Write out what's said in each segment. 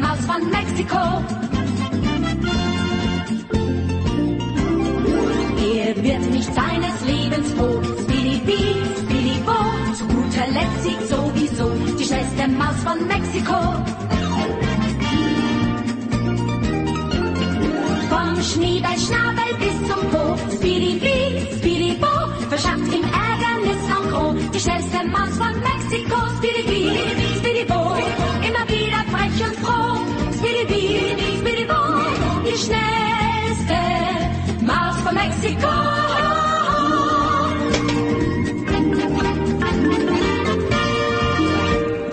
Maus von Mexiko. Er wird nicht seines Lebens froh. Speedy Bee, Speedy Bo, zu guter Letzt sieht sowieso die schnellste Maus von Mexiko. Vom Schniebelschnabel bis zum Po, Speedy Bee, Speedy Bo, verschafft ihm Ärgernis en gros. Die schnellste Maus von Mexiko, Speedy Bee, schnellste Maus von Mexiko.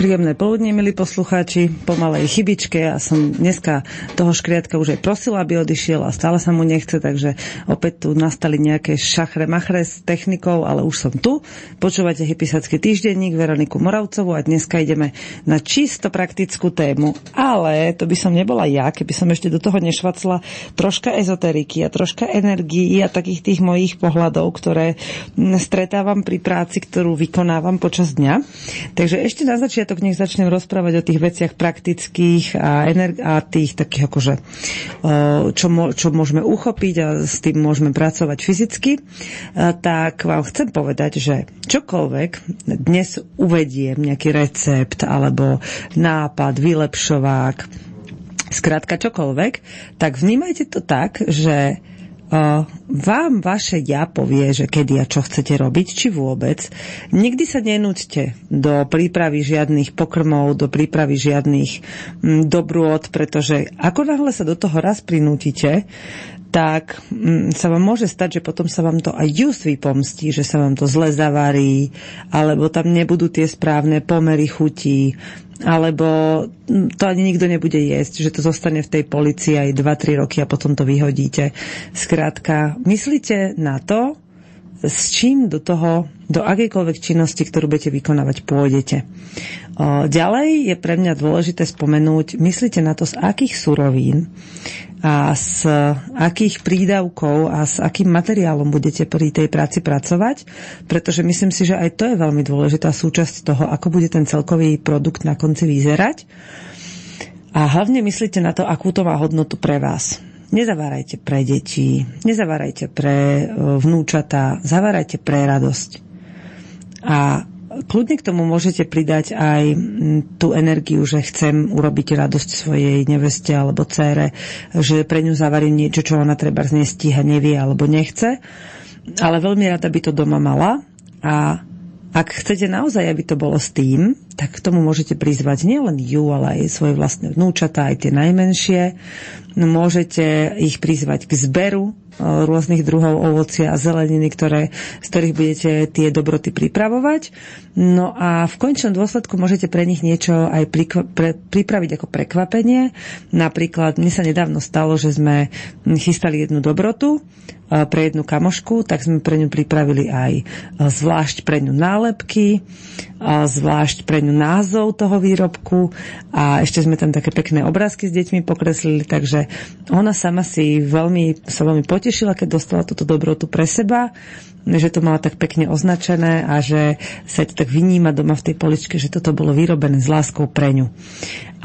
Príjemné poludne, milí poslucháči, pomalej chybičke. Ja som dneska toho škriatka už aj prosila, aby odišiel a stále sa mu nechce, takže opäť tu nastali nejaké šachre machre s technikou, ale už som tu. Počúvate Hypisacký týždenník Veroniku Moravcovú a dneska ideme na čisto praktickú tému. Ale to by som nebola ja, keby som ešte do toho nešvacla troška ezoteriky a troška energií a takých tých mojich pohľadov, ktoré stretávam pri práci, ktorú vykonávam počas dňa. Takže ešte na začiatok začiatok nech začnem rozprávať o tých veciach praktických a, ener- a tých takých akože, čo, čo môžeme uchopiť a s tým môžeme pracovať fyzicky, tak vám chcem povedať, že čokoľvek dnes uvediem, nejaký recept alebo nápad, vylepšovák, skrátka čokoľvek, tak vnímajte to tak, že vám vaše ja povie, že kedy a čo chcete robiť, či vôbec. Nikdy sa nenúďte do prípravy žiadnych pokrmov, do prípravy žiadnych mm, dobrôd, pretože ako náhle sa do toho raz prinútite, tak mm, sa vám môže stať, že potom sa vám to aj just vypomstí, že sa vám to zle zavarí, alebo tam nebudú tie správne pomery chutí, alebo to ani nikto nebude jesť, že to zostane v tej policii aj 2-3 roky a potom to vyhodíte. Skrátka, myslíte na to, s čím do toho, do akejkoľvek činnosti, ktorú budete vykonávať, pôjdete. Ďalej je pre mňa dôležité spomenúť, myslíte na to, z akých surovín a z akých prídavkov a s akým materiálom budete pri tej práci pracovať, pretože myslím si, že aj to je veľmi dôležitá súčasť toho, ako bude ten celkový produkt na konci vyzerať. A hlavne myslíte na to, akú to má hodnotu pre vás. Nezavárajte pre deti, nezavárajte pre e, vnúčata, zavárajte pre radosť. A kľudne k tomu môžete pridať aj tú energiu, že chcem urobiť radosť svojej neveste alebo cére, že pre ňu zavarím niečo, čo ona treba nestíha, nevie alebo nechce. Ale veľmi rada by to doma mala a ak chcete naozaj, aby to bolo s tým, tak k tomu môžete prizvať nielen ju, ale aj svoje vlastné vnúčata, aj tie najmenšie. Môžete ich prizvať k zberu rôznych druhov ovocia a zeleniny, ktoré, z ktorých budete tie dobroty pripravovať. No a v končnom dôsledku môžete pre nich niečo aj pre, pripraviť ako prekvapenie. Napríklad, mne sa nedávno stalo, že sme chystali jednu dobrotu pre jednu kamošku, tak sme pre ňu pripravili aj zvlášť pre ňu nálepky, zvlášť pre ňu názov toho výrobku. A ešte sme tam také pekné obrázky s deťmi pokreslili, takže ona sama si veľmi, sa veľmi potešila, keď dostala túto dobrotu pre seba že to mala tak pekne označené a že sa to tak vyníma doma v tej poličke, že toto bolo vyrobené s láskou pre ňu.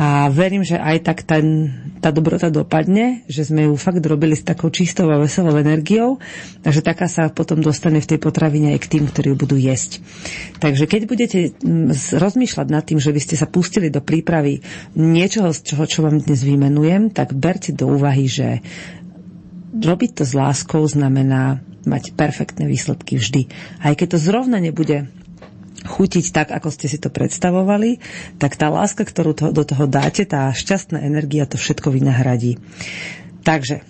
A verím, že aj tak ten, tá dobrota dopadne, že sme ju fakt robili s takou čistou a veselou energiou a že taká sa potom dostane v tej potravine aj k tým, ktorí ju budú jesť. Takže keď budete mm, rozmýšľať nad tým, že by ste sa pustili do prípravy niečoho, z čoho, čo vám dnes vymenujem, tak berte do úvahy, že robiť to s láskou znamená mať perfektné výsledky vždy. Aj keď to zrovna nebude chutiť tak, ako ste si to predstavovali, tak tá láska, ktorú to, do toho dáte, tá šťastná energia to všetko vynahradí. Takže,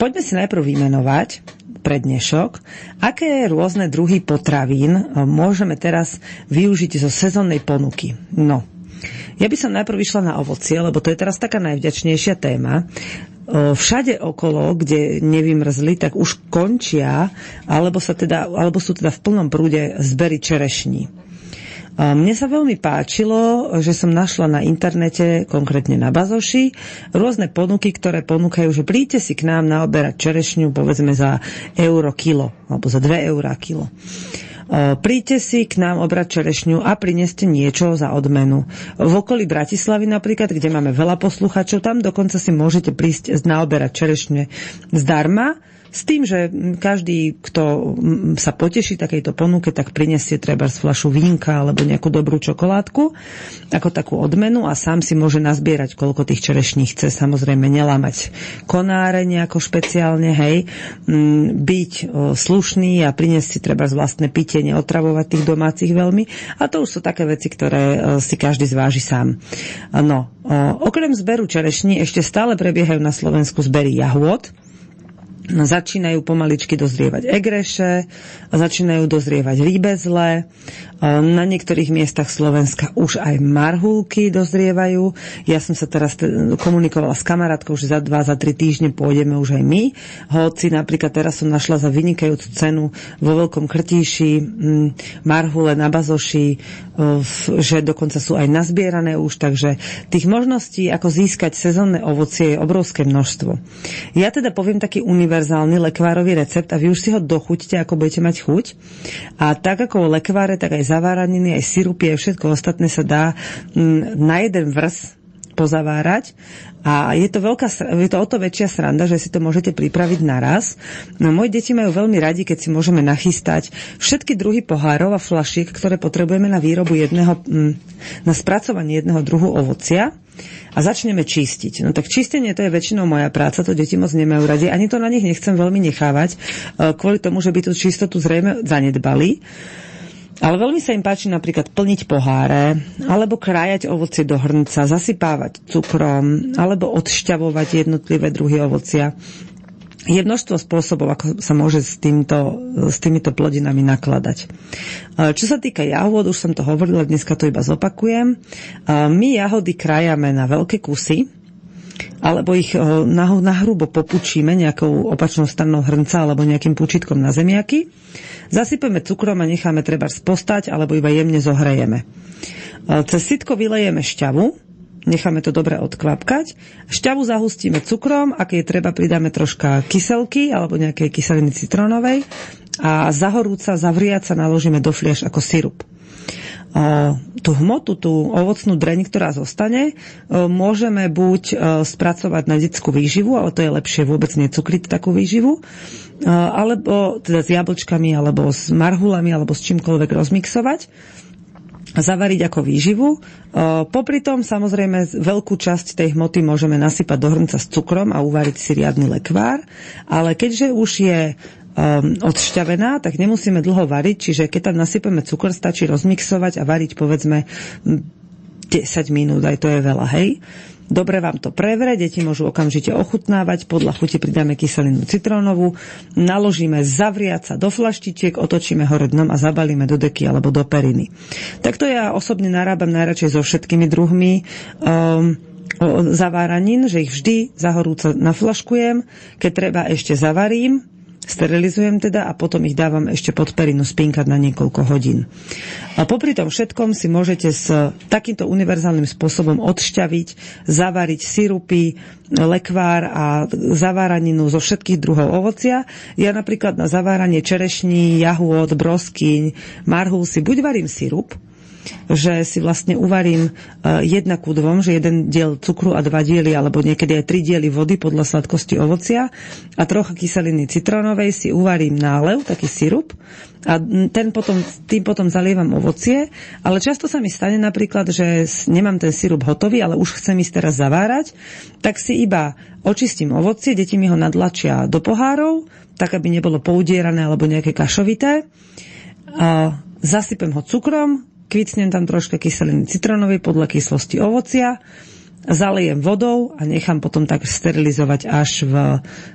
poďme si najprv vymenovať pre dnešok, aké rôzne druhy potravín e, môžeme teraz využiť zo sezónnej ponuky. No, ja by som najprv išla na ovocie, lebo to je teraz taká najvďačnejšia téma všade okolo, kde nevymrzli, tak už končia, alebo, sa teda, alebo sú teda v plnom prúde zbery čerešní. Mne sa veľmi páčilo, že som našla na internete, konkrétne na Bazoši, rôzne ponuky, ktoré ponúkajú, že príďte si k nám naoberať čerešňu, povedzme za euro kilo, alebo za 2 eurá kilo. Príďte si k nám obrať čerešňu a prineste niečo za odmenu. V okolí Bratislavy napríklad, kde máme veľa posluchačov, tam dokonca si môžete prísť naoberať čerešne zdarma s tým, že každý, kto sa poteší takejto ponuke, tak prinesie treba z flašu vínka alebo nejakú dobrú čokoládku ako takú odmenu a sám si môže nazbierať, koľko tých čerešní chce. Samozrejme nelámať konáre nejako špeciálne, hej, byť slušný a priniesť si treba z vlastné pitie, neotravovať tých domácich veľmi. A to už sú také veci, ktoré si každý zváži sám. No, okrem zberu čerešní ešte stále prebiehajú na Slovensku zbery jahôd, začínajú pomaličky dozrievať egreše, začínajú dozrievať líbezle, na niektorých miestach Slovenska už aj marhulky dozrievajú. Ja som sa teraz komunikovala s kamarátkou, že za dva, za tri týždne pôjdeme už aj my. Hoci napríklad teraz som našla za vynikajúcu cenu vo Veľkom Krtíši marhule na bazoši, že dokonca sú aj nazbierané už, takže tých možností, ako získať sezónne ovocie je obrovské množstvo. Ja teda poviem taký univerzálny lekvárový recept a vy už si ho dochuťte, ako budete mať chuť. A tak ako lekváre, tak aj zaváraniny, aj sirupy, aj všetko ostatné sa dá mm, na jeden vrs pozavárať a je to, veľká, je to o to väčšia sranda, že si to môžete pripraviť naraz. No moje deti majú veľmi radi, keď si môžeme nachystať všetky druhy pohárov a flašiek, ktoré potrebujeme na výrobu jedného, mm, na spracovanie jedného druhu ovocia a začneme čistiť. No tak čistenie to je väčšinou moja práca, to deti moc nemajú radi, ani to na nich nechcem veľmi nechávať, e, kvôli tomu, že by tú čistotu zrejme zanedbali. Ale veľmi sa im páči napríklad plniť poháre, alebo krájať ovocie do hrnca, zasypávať cukrom, alebo odšťavovať jednotlivé druhy ovocia. Je množstvo spôsobov, ako sa môže s, týmto, s týmito plodinami nakladať. Čo sa týka jahôd, už som to hovorila, dneska to iba zopakujem. My jahody krajame na veľké kusy, alebo ich nahrubo popučíme nejakou opačnou stranou hrnca alebo nejakým púčitkom na zemiaky Zasypeme cukrom a necháme treba spostať alebo iba jemne zohrejeme. E, cez sitko vylejeme šťavu, necháme to dobre odkvapkať. Šťavu zahustíme cukrom, ak je treba, pridáme troška kyselky alebo nejakej kyseliny citrónovej a zahorúca, zavriaca naložíme do flieš ako sirup. E, tú hmotu, tú ovocnú dreň, ktorá zostane, e, môžeme buď o, spracovať na detskú výživu, ale to je lepšie vôbec necukriť takú výživu, alebo teda s jablčkami, alebo s marhulami, alebo s čímkoľvek rozmixovať zavariť ako výživu. Popri tom samozrejme veľkú časť tej hmoty môžeme nasypať do hrnca s cukrom a uvariť si riadny lekvár, ale keďže už je odšťavená, tak nemusíme dlho variť, čiže keď tam nasypeme cukor, stačí rozmixovať a variť povedzme 10 minút, aj to je veľa, hej. Dobre vám to prevre, deti môžu okamžite ochutnávať, podľa chuti pridáme kyselinu citrónovú, naložíme zavriať sa do flaštičiek, otočíme hore dnom a zabalíme do deky alebo do periny. Takto ja osobne narábam najradšej so všetkými druhmi um, zaváranín, že ich vždy zahorúco naflaškujem, keď treba ešte zavarím, sterilizujem teda a potom ich dávam ešte pod perinu spinkať na niekoľko hodín. A popri tom všetkom si môžete s takýmto univerzálnym spôsobom odšťaviť, zavariť sirupy, lekvár a zaváraninu zo všetkých druhov ovocia. Ja napríklad na zaváranie čerešní, jahôd, broskyň, marhul si buď varím sirup, že si vlastne uvarím e, jedna ku dvom, že jeden diel cukru a dva diely, alebo niekedy aj tri diely vody podľa sladkosti ovocia a trocha kyseliny citrónovej si uvarím nálev, taký sirup a ten potom, tým potom zalievam ovocie, ale často sa mi stane napríklad, že nemám ten sirup hotový, ale už chcem ísť teraz zavárať, tak si iba očistím ovocie, deti mi ho nadlačia do pohárov, tak aby nebolo poudierané alebo nejaké kašovité. A zasypem ho cukrom, kvicnem tam troška kyseliny citronovej podľa kyslosti ovocia, zalejem vodou a nechám potom tak sterilizovať až v,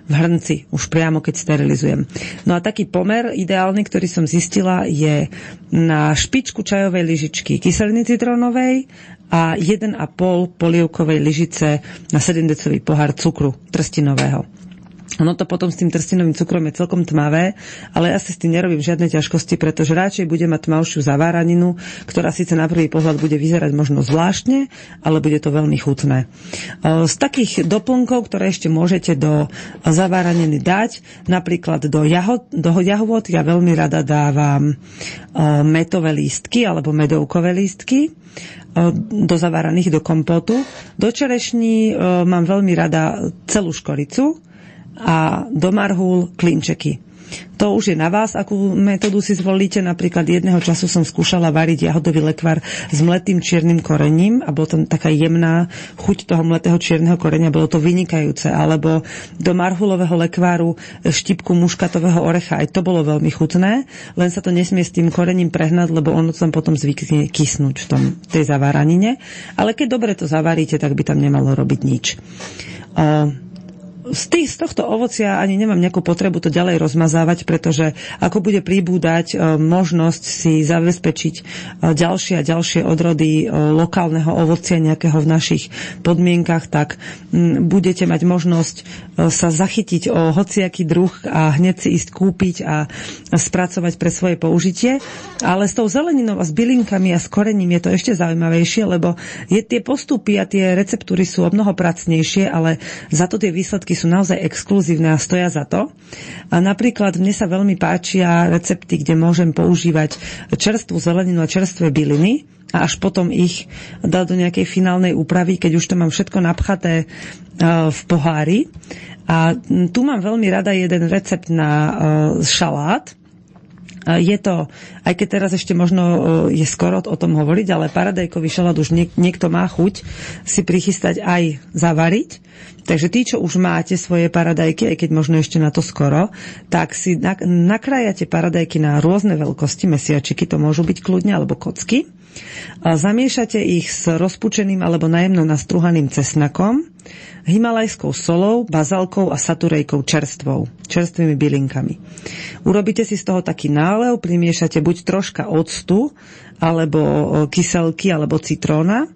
v hrnci, už priamo keď sterilizujem. No a taký pomer ideálny, ktorý som zistila, je na špičku čajovej lyžičky kyseliny citronovej a 1,5 polievkovej lyžice na 7 decový pohár cukru trstinového. Ono to potom s tým trstinovým cukrom je celkom tmavé, ale ja si s tým nerobím žiadne ťažkosti, pretože radšej bude mať tmavšiu zaváraninu, ktorá síce na prvý pohľad bude vyzerať možno zvláštne, ale bude to veľmi chutné. Z takých doplnkov, ktoré ešte môžete do zaváraniny dať, napríklad do, jahod, do jahôd, ja veľmi rada dávam metové lístky alebo medovkové lístky do zaváraných do kompotu. Do čerešní mám veľmi rada celú škoricu, a do marhul klinčeky. To už je na vás, akú metódu si zvolíte. Napríklad jedného času som skúšala variť jahodový lekvar s mletým čiernym korením a bolo tam taká jemná chuť toho mletého čierneho korenia, bolo to vynikajúce. Alebo do marhulového lekváru štipku muškatového orecha, aj to bolo veľmi chutné, len sa to nesmie s tým korením prehnať, lebo ono tam potom zvykne kysnúť v tom, tej zaváranine. Ale keď dobre to zavaríte, tak by tam nemalo robiť nič. Uh, z, tých, z tohto ovocia ani nemám nejakú potrebu to ďalej rozmazávať, pretože ako bude pribúdať e, možnosť si zabezpečiť e, ďalšie a ďalšie odrody e, lokálneho ovocia nejakého v našich podmienkach, tak budete mať možnosť sa zachytiť o hociaký druh a hneď si ísť kúpiť a spracovať pre svoje použitie. Ale s tou zeleninou a s bylinkami a s korením je to ešte zaujímavejšie, lebo je, tie postupy a tie receptúry sú o mnoho pracnejšie, ale za to tie výsledky recepty sú naozaj exkluzívne a stoja za to. A napríklad mne sa veľmi páčia recepty, kde môžem používať čerstvú zeleninu a čerstvé byliny a až potom ich dať do nejakej finálnej úpravy, keď už to mám všetko napchaté e, v pohári. A tu mám veľmi rada jeden recept na e, šalát, je to, aj keď teraz ešte možno je skoro o tom hovoriť, ale paradajkový šalát už niek- niekto má chuť si prichystať aj zavariť. Takže tí, čo už máte svoje paradajky, aj keď možno ešte na to skoro, tak si nakrájate paradajky na rôzne veľkosti, mesiačiky, to môžu byť kľudne, alebo kocky. Zamiešate ich s rozpučeným alebo najemno nastruhaným cesnakom, himalajskou solou, bazalkou a saturejkou čerstvou, čerstvými bylinkami. Urobíte si z toho taký nálev, primiešate buď troška octu, alebo kyselky, alebo citróna,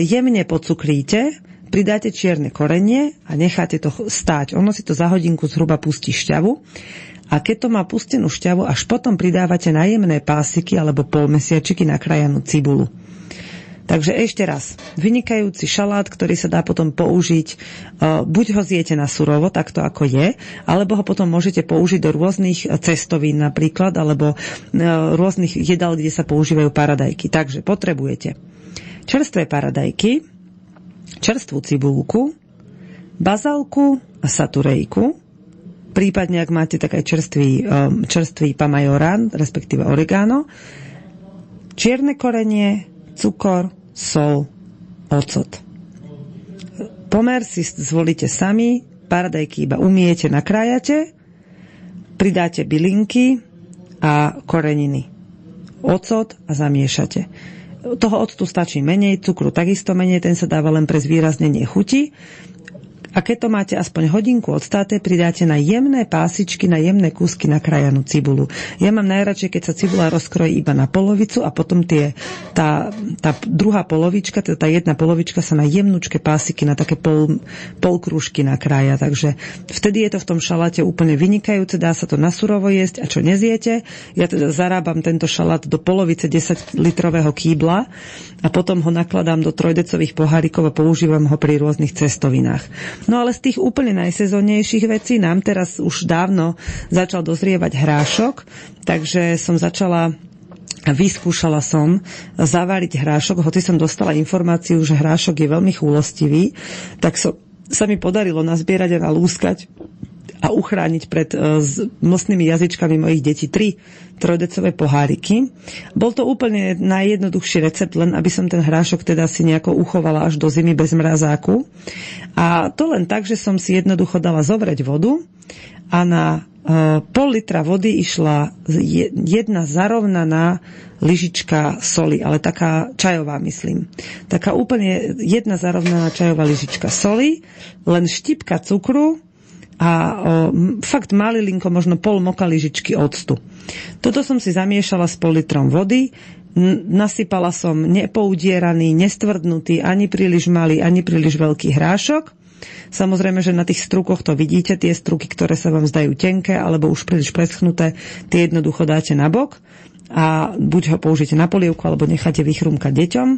jemne pocukríte, pridáte čierne korenie a necháte to stáť. Ono si to za hodinku zhruba pustí šťavu a keď to má pustenú šťavu, až potom pridávate najemné pásiky alebo polmesiačiky na krajanú cibulu. Takže ešte raz, vynikajúci šalát, ktorý sa dá potom použiť, e, buď ho zjete na surovo, takto ako je, alebo ho potom môžete použiť do rôznych cestovín napríklad, alebo e, rôznych jedál, kde sa používajú paradajky. Takže potrebujete čerstvé paradajky, čerstvú cibulku, bazalku a saturejku, prípadne ak máte tak aj čerstvý, e, čerstvý pamajorán, respektíve oregano, čierne korenie, cukor, sol, ocot. Pomer si zvolíte sami, paradajky iba umiete, nakrájate, pridáte bylinky a koreniny. Ocot a zamiešate. Toho octu stačí menej, cukru takisto menej, ten sa dáva len pre zvýraznenie chuti a keď to máte aspoň hodinku odstáte, pridáte na jemné pásičky, na jemné kúsky krajanú cibulu. Ja mám najradšej, keď sa cibula rozkrojí iba na polovicu a potom tie, tá, tá druhá polovička, teda tá jedna polovička sa na jemnúčke pásiky, na také pol, polkrúžky nakrája. Takže vtedy je to v tom šaláte úplne vynikajúce, dá sa to na surovo jesť a čo neziete, ja teda zarábam tento šalát do polovice 10 litrového kýbla a potom ho nakladám do trojdecových pohárikov a používam ho pri rôznych cestovinách. No ale z tých úplne najsezónnejších vecí nám teraz už dávno začal dozrievať hrášok, takže som začala Vyskúšala som zavariť hrášok, hoci som dostala informáciu, že hrášok je veľmi chúlostivý, tak so, sa mi podarilo nazbierať a nalúskať a uchrániť pred uh, mlsnými jazyčkami mojich detí tri trojdecové poháriky. Bol to úplne najjednoduchší recept, len aby som ten hrášok teda si nejako uchovala až do zimy bez mrazáku. A to len tak, že som si jednoducho dala zovrať vodu a na uh, pol litra vody išla jedna zarovnaná lyžička soli, ale taká čajová, myslím. Taká úplne jedna zarovnaná čajová lyžička soli, len štipka cukru, a o, fakt malilinko, možno pol moka lyžičky octu. Toto som si zamiešala s pol litrom vody, nasypala som nepoudieraný, nestvrdnutý, ani príliš malý, ani príliš veľký hrášok. Samozrejme, že na tých strukoch to vidíte, tie struky, ktoré sa vám zdajú tenké alebo už príliš preschnuté, tie jednoducho dáte na bok a buď ho použijete na polievku, alebo necháte vychrumkať deťom.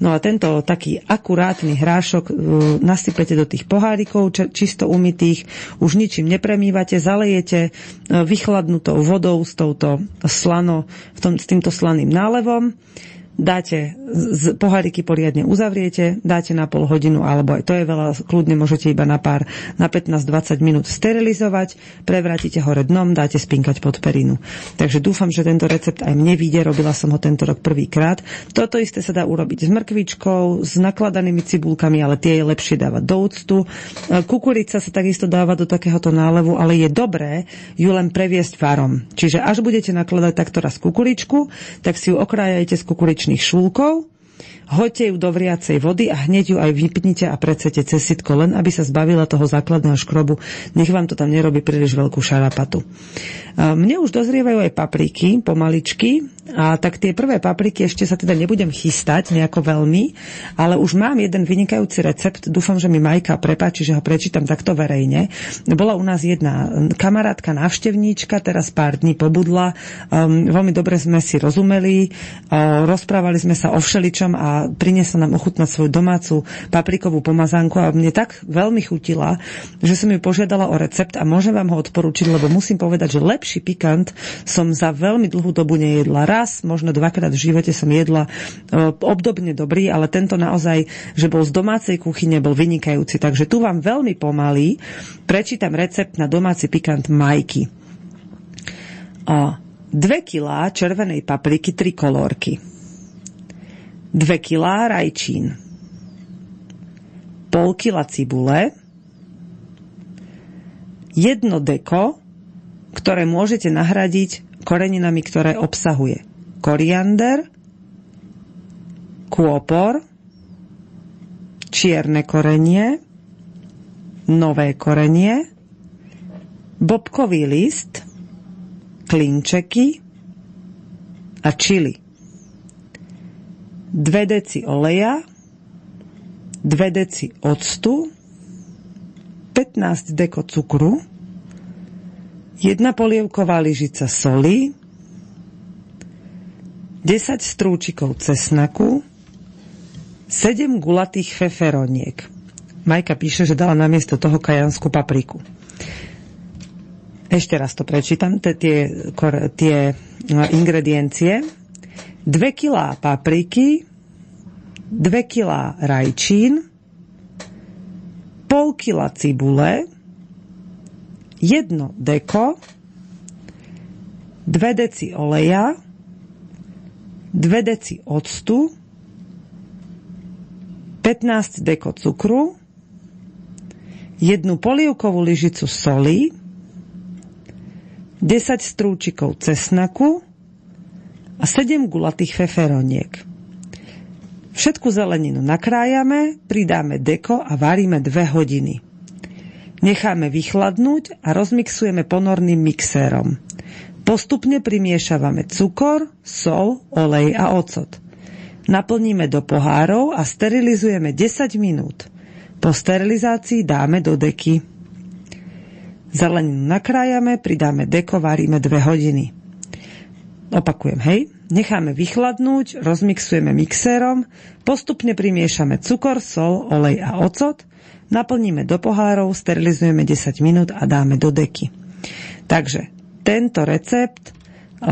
No a tento taký akurátny hrášok uh, nasypete do tých pohárikov, č- čisto umytých, už ničím nepremývate, zalejete uh, vychladnutou vodou s touto slano, v tom, s týmto slaným nálevom dáte z poháriky poriadne uzavriete, dáte na pol hodinu, alebo aj to je veľa, kľudne môžete iba na pár, na 15-20 minút sterilizovať, prevrátite hore dnom, dáte spinkať pod perinu. Takže dúfam, že tento recept aj mne vyjde, robila som ho tento rok prvýkrát. Toto isté sa dá urobiť s mrkvičkou, s nakladanými cibulkami, ale tie je lepšie dávať do úctu. Kukurica sa takisto dáva do takéhoto nálevu, ale je dobré ju len previesť varom. Čiže až budete nakladať takto raz kukuričku, tak si ju okrájajte z kukuričky mliečných šúlkov, hoďte ju do vriacej vody a hneď ju aj vypnite a predsete cez sitko, len aby sa zbavila toho základného škrobu. Nech vám to tam nerobí príliš veľkú šarapatu. Mne už dozrievajú aj papriky, pomaličky, a tak tie prvé papriky ešte sa teda nebudem chystať nejako veľmi, ale už mám jeden vynikajúci recept. Dúfam, že mi Majka prepáči, že ho prečítam takto verejne. Bola u nás jedna kamarátka, návštevníčka, teraz pár dní pobudla. Um, veľmi dobre sme si rozumeli, uh, rozprávali sme sa o všeličom a priniesla nám ochutnať svoju domácu paprikovú pomazánku a mne tak veľmi chutila, že som ju požiadala o recept a môžem vám ho odporúčiť, lebo musím povedať, že lepší pikant som za veľmi dlhú dobu nejedla raz, možno dvakrát v živote som jedla e, obdobne dobrý, ale tento naozaj, že bol z domácej kuchyne, bol vynikajúci. Takže tu vám veľmi pomalý prečítam recept na domáci pikant majky. O, 2 kilá červenej papriky, 3 kolórky. 2 kilá rajčín. Pol kila cibule. Jedno deko, ktoré môžete nahradiť koreninami, ktoré obsahuje koriander, kôpor, čierne korenie, nové korenie, bobkový list, klinčeky a čili. Dve deci oleja, dve deci octu, 15 deko cukru, jedna polievková lyžica soli, 10 strúčikov cesnaku, 7 gulatých feferoniek. Majka píše, že dala namiesto toho kajanskú papriku. Ešte raz to prečítam, tie, tie no, ingrediencie. 2 kg papriky, 2 kg rajčín, pol kila cibule, jedno deko, dve deci oleja, dve deci octu, 15 deko cukru, jednu polievkovú lyžicu soli, 10 strúčikov cesnaku a 7 gulatých feferoniek. Všetku zeleninu nakrájame, pridáme deko a varíme 2 hodiny. Necháme vychladnúť a rozmixujeme ponorným mixérom. Postupne primiešavame cukor, sol, olej a ocot. Naplníme do pohárov a sterilizujeme 10 minút. Po sterilizácii dáme do deky. Zeleninu nakrájame, pridáme deko, varíme 2 hodiny. Opakujem, hej. Necháme vychladnúť, rozmixujeme mixérom, postupne primiešame cukor, sol, olej a ocot, naplníme do pohárov, sterilizujeme 10 minút a dáme do deky. Takže tento recept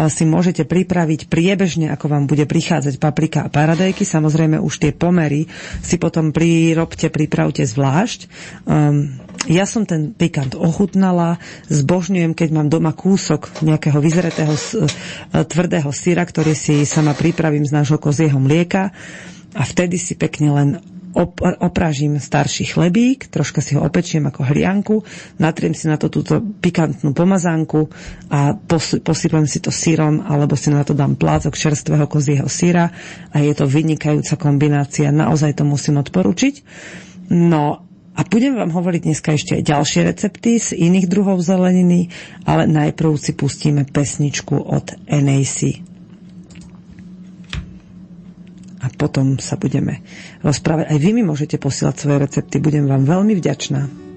si môžete pripraviť priebežne, ako vám bude prichádzať paprika a paradajky. Samozrejme už tie pomery si potom prirobte, pripravte zvlášť. Um, ja som ten pikant ochutnala, zbožňujem, keď mám doma kúsok nejakého vyzretého e, tvrdého syra, ktorý si sama pripravím z nášho kozieho mlieka a vtedy si pekne len op- opražím starší chlebík, troška si ho opečiem ako hlianku, natriem si na to túto pikantnú pomazánku a pos- posypem si to sírom, alebo si na to dám plácok čerstvého kozieho síra a je to vynikajúca kombinácia. Naozaj to musím odporučiť. No a budem vám hovoriť dneska ešte aj ďalšie recepty z iných druhov zeleniny, ale najprv si pustíme pesničku od NAC. A potom sa budeme rozprávať. Aj vy mi môžete posielať svoje recepty, budem vám veľmi vďačná.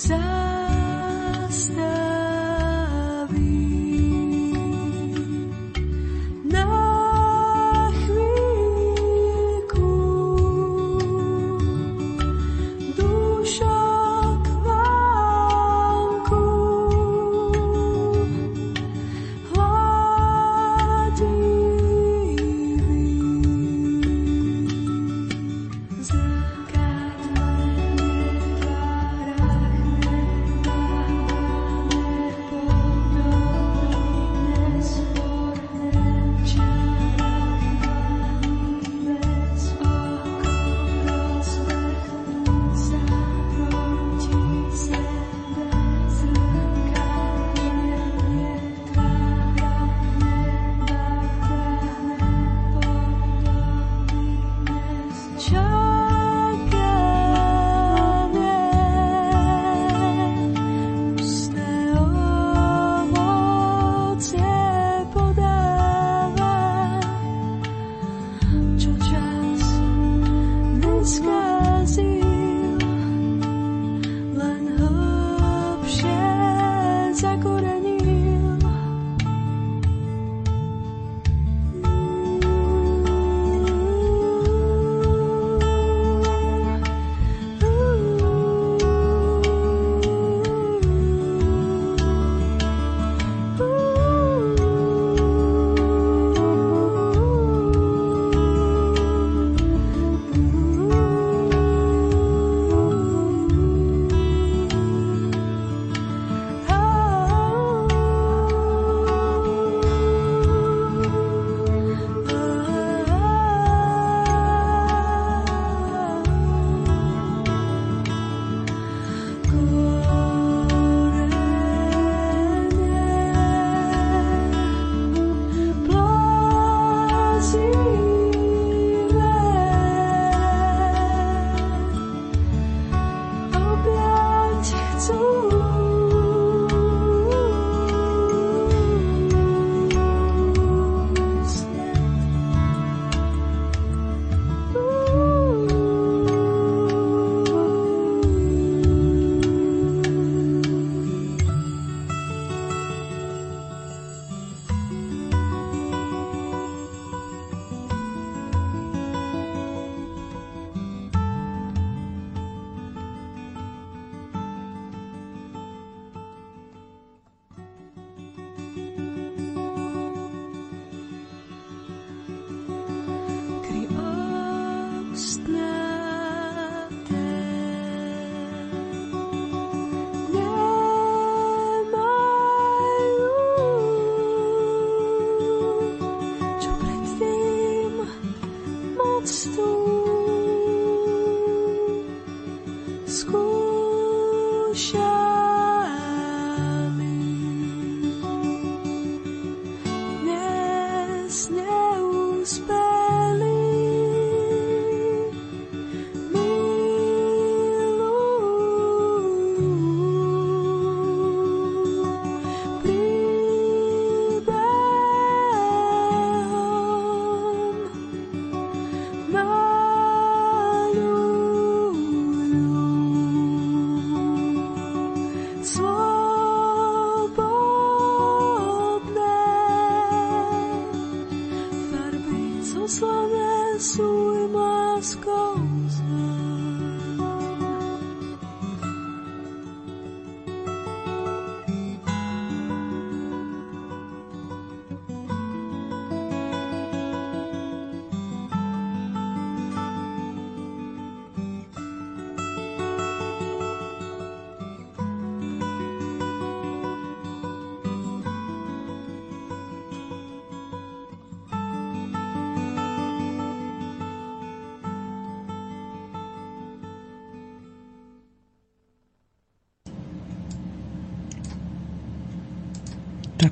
在。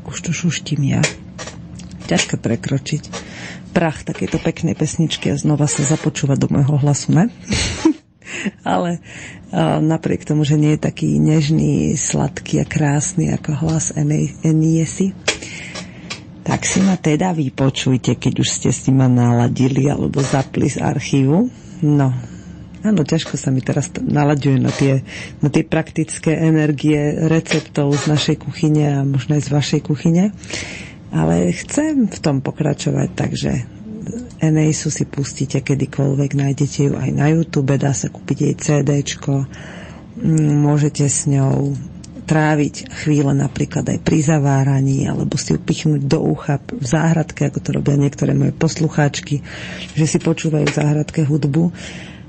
Už to šuštím ja. Ťažké prekročiť prach takéto peknej pesničky a znova sa započúvať do môjho hlasu, ne? Ale napriek tomu, že nie je taký nežný, sladký a krásny ako hlas Eniesi, tak si ma teda vypočujte, keď už ste si ma naladili alebo zapli z archívu. No, Áno, ťažko sa mi teraz nalaďuje na tie, na tie praktické energie receptov z našej kuchyne a možno aj z vašej kuchyne. Ale chcem v tom pokračovať, takže Eneisu si pustíte kedykoľvek, nájdete ju aj na YouTube, dá sa kúpiť jej CDčko, mm, môžete s ňou tráviť chvíle napríklad aj pri zaváraní, alebo si ju pichnúť do ucha v záhradke, ako to robia niektoré moje poslucháčky, že si počúvajú v záhradke hudbu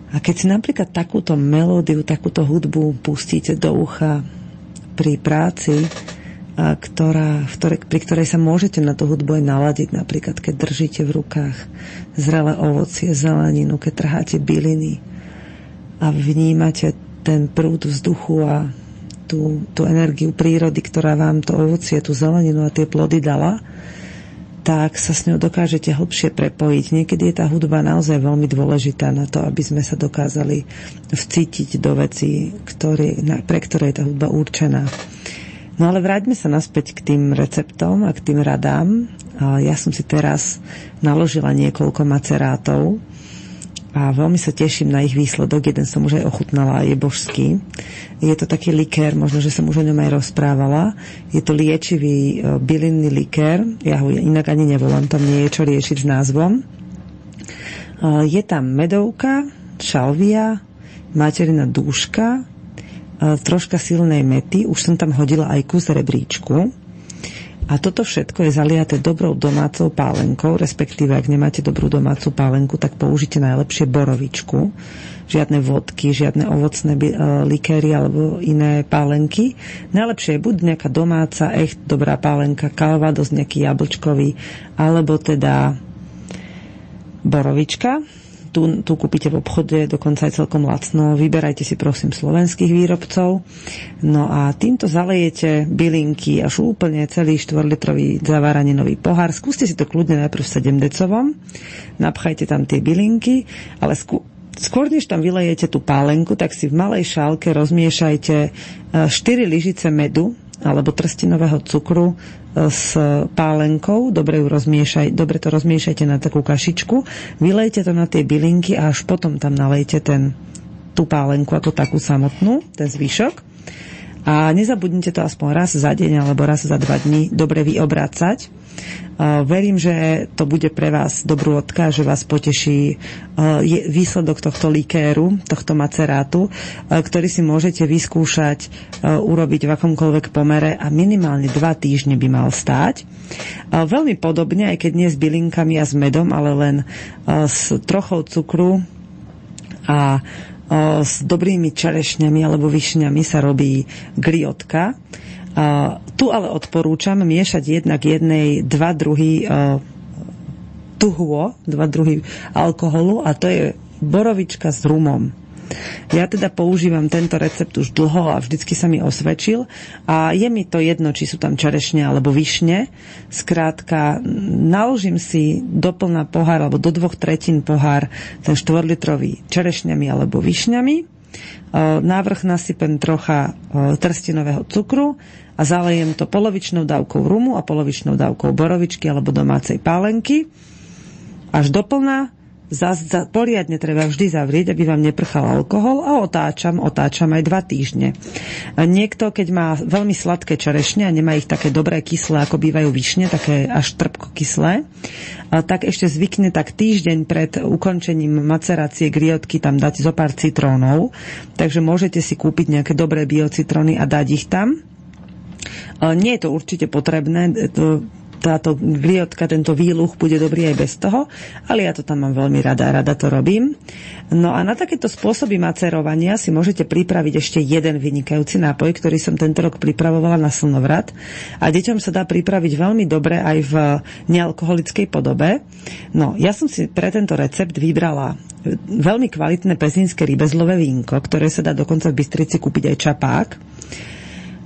a keď si napríklad takúto melódiu, takúto hudbu pustíte do ucha pri práci, a ktorá, v ktorej, pri ktorej sa môžete na tú hudbu aj naladiť, napríklad keď držíte v rukách zrelé ovocie, zeleninu, keď trháte byliny a vnímate ten prúd vzduchu a tú, tú energiu prírody, ktorá vám to ovocie, tú zeleninu a tie plody dala, tak sa s ňou dokážete hlbšie prepojiť. Niekedy je tá hudba naozaj veľmi dôležitá na to, aby sme sa dokázali vcítiť do veci, ktoré, pre ktoré je tá hudba určená. No ale vráťme sa naspäť k tým receptom a k tým radám. Ja som si teraz naložila niekoľko macerátov a veľmi sa teším na ich výsledok. Jeden som už aj ochutnala, je božský. Je to taký likér, možno, že som už o ňom aj rozprávala. Je to liečivý e, bylinný likér. Ja ho inak ani nevolám, tam nie je čo riešiť s názvom. E, je tam medovka, šalvia, materina dúška, e, troška silnej mety. Už som tam hodila aj kus rebríčku a toto všetko je zaliaté dobrou domácou pálenkou, respektíve ak nemáte dobrú domácu pálenku, tak použite najlepšie borovičku. Žiadne vodky, žiadne ovocné e, likéry alebo iné pálenky. Najlepšie je buď nejaká domáca, echt dobrá pálenka, kalvados, nejaký jablčkový, alebo teda borovička tu, tu kúpite v obchode dokonca aj celkom lacno. Vyberajte si prosím slovenských výrobcov. No a týmto zalejete bylinky až úplne celý 4-litrový zavaraninový pohár. Skúste si to kľudne najprv v 7 decovom. Napchajte tam tie bylinky, ale skú, skôr než tam vylejete tú pálenku, tak si v malej šálke rozmiešajte 4 e, lyžice medu alebo trstinového cukru s pálenkou, dobre, ju rozmiešaj, dobre to rozmiešajte na takú kašičku, vylejte to na tie bylinky a až potom tam nalejte ten, tú pálenku ako takú samotnú, ten zvyšok. A nezabudnite to aspoň raz za deň alebo raz za dva dní dobre vyobrácať Verím, že to bude pre vás dobrú odka, že vás poteší výsledok tohto likéru, tohto macerátu, ktorý si môžete vyskúšať urobiť v akomkoľvek pomere a minimálne dva týždne by mal stáť. Veľmi podobne, aj keď nie s bylinkami a s medom, ale len s trochou cukru a s dobrými čerešňami alebo višňami sa robí griotka tu ale odporúčam miešať jednak jednej dva druhy uh, tuhuo, dva druhy alkoholu a to je borovička s rumom. Ja teda používam tento recept už dlho a vždycky sa mi osvedčil a je mi to jedno, či sú tam čerešne alebo višne. Skrátka, naložím si doplná pohár alebo do dvoch tretín pohár ten štvorlitrový čerešňami alebo višňami Návrh nasypem trocha trstinového cukru a zalejem to polovičnou dávkou rumu a polovičnou dávkou borovičky alebo domácej pálenky. Až doplná za, za, poriadne treba vždy zavrieť, aby vám neprchal alkohol a otáčam, otáčam aj dva týždne. Niekto, keď má veľmi sladké čerešne a nemá ich také dobré kyslé, ako bývajú vyšne, také až trpko kyslé, tak ešte zvykne tak týždeň pred ukončením macerácie griotky tam dať zo pár citrónov. Takže môžete si kúpiť nejaké dobré biocitróny a dať ich tam. Nie je to určite potrebné, to táto gliotka, tento výluch bude dobrý aj bez toho, ale ja to tam mám veľmi rada, rada to robím. No a na takéto spôsoby macerovania si môžete pripraviť ešte jeden vynikajúci nápoj, ktorý som tento rok pripravovala na slnovrat a deťom sa dá pripraviť veľmi dobre aj v nealkoholickej podobe. No, ja som si pre tento recept vybrala veľmi kvalitné pezinské rybezlové vínko, ktoré sa dá dokonca v Bystrici kúpiť aj čapák.